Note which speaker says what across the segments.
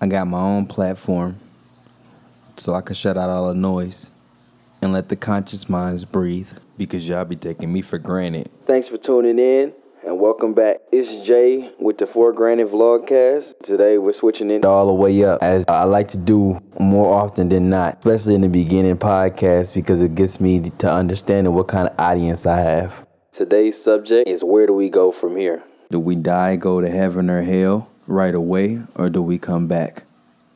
Speaker 1: I got my own platform so I can shut out all the noise and let the conscious minds breathe because y'all be taking me for granted.
Speaker 2: Thanks for tuning in and welcome back. It's Jay with the For Granted Vlogcast. Today we're switching it
Speaker 1: all the way up as I like to do more often than not, especially in the beginning podcast because it gets me to understanding what kind of audience I have.
Speaker 2: Today's subject is where do we go from here?
Speaker 1: Do we die, go to heaven or hell? Right away or do we come back?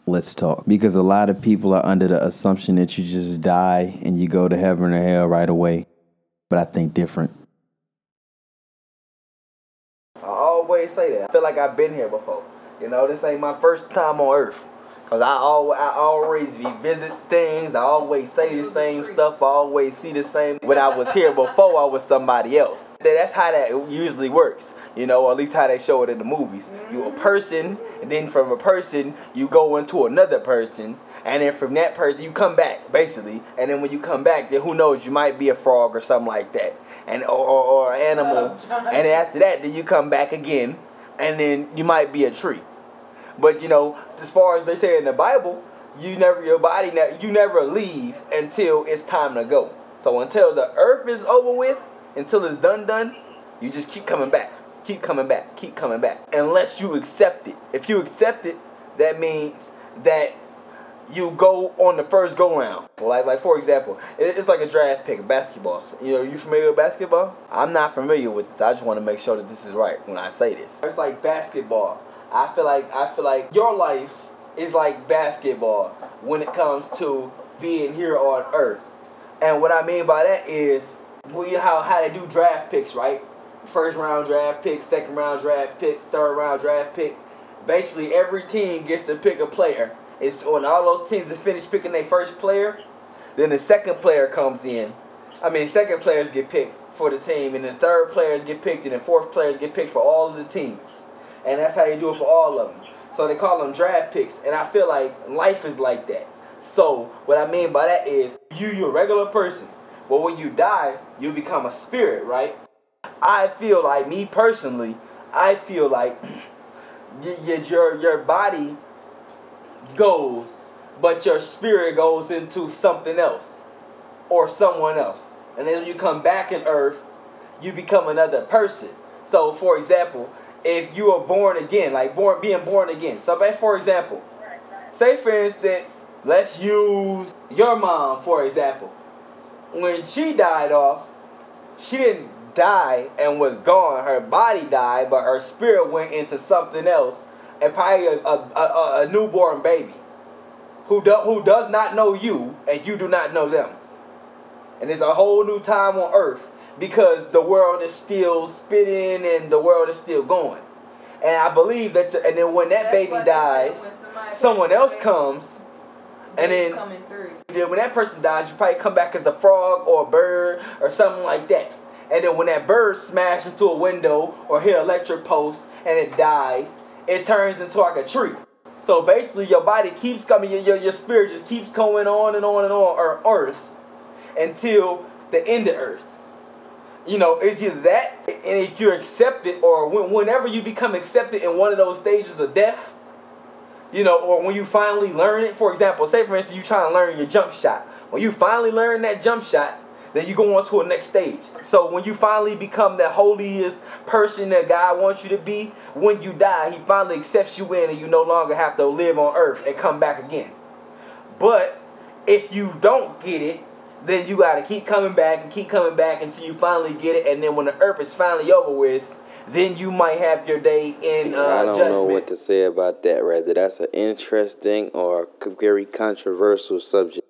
Speaker 1: Let's talk. Because a lot of people are under the assumption that you just die and you go to heaven or hell right away. But I think different.
Speaker 2: I always say that. I feel like I've been here before. You know, this ain't my first time on earth. Cause I always, I always revisit things. I always say the same stuff. I always see the same. When I was here before, I was somebody else. That's how that usually works. You know, or at least how they show it in the movies. You a person, and then from a person you go into another person, and then from that person you come back basically. And then when you come back, then who knows? You might be a frog or something like that, and or, or, or an animal. And then after that, then you come back again, and then you might be a tree. But you know, as far as they say in the Bible, you never your body you never leave until it's time to go. So until the earth is over with, until it's done done, you just keep coming back. Keep coming back. Keep coming back. Unless you accept it. If you accept it, that means that you go on the first go round. Like, like for example, it's like a draft pick, basketball. You know, you familiar with basketball? I'm not familiar with this. I just want to make sure that this is right when I say this. It's like basketball. I feel like I feel like your life is like basketball when it comes to being here on Earth. And what I mean by that is we how how they do draft picks, right? First round draft pick, second round draft pick, third round draft pick. Basically, every team gets to pick a player. It's when all those teams have finished picking their first player, then the second player comes in. I mean, second players get picked for the team, and then third players get picked, and then fourth players get picked for all of the teams and that's how they do it for all of them. So they call them draft picks, and I feel like life is like that. So what I mean by that is you you're a regular person, but when you die, you become a spirit, right? I feel like me personally, I feel like your your body goes, but your spirit goes into something else or someone else. And then when you come back in earth, you become another person. So for example, if you are born again, like born being born again. So, for example, say for instance, let's use your mom for example. When she died off, she didn't die and was gone. Her body died, but her spirit went into something else, and probably a, a, a, a newborn baby who do, who does not know you and you do not know them. And it's a whole new time on earth because the world is still spinning and the world is still going. And I believe that, and then when that That's baby dies, someone else comes, and then then when that person dies, you probably come back as a frog or a bird or something like that. And then when that bird smashes into a window or hit an electric post and it dies, it turns into like a tree. So basically, your body keeps coming, your, your spirit just keeps going on and on and on, or earth, until the end of earth you know, it's either that, and if you're accepted, or when, whenever you become accepted in one of those stages of death, you know, or when you finally learn it. For example, say for instance, you trying to learn your jump shot. When you finally learn that jump shot, then you go on to a next stage. So when you finally become that holiest person that God wants you to be, when you die, He finally accepts you in, and you no longer have to live on earth and come back again. But if you don't get it, then you got to keep coming back and keep coming back until you finally get it. And then when the earth is finally over with, then you might have your day in. Uh, I
Speaker 3: don't
Speaker 2: judgment.
Speaker 3: know what to say about that. Rather, that's an interesting or very controversial subject.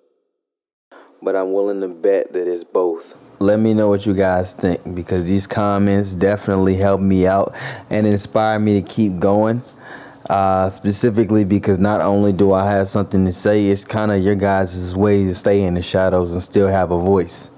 Speaker 3: But I'm willing to bet that it's both.
Speaker 1: Let me know what you guys think because these comments definitely help me out and inspire me to keep going uh, specifically because not only do I have something to say, it's kind of your guys' way to stay in the shadows and still have a voice.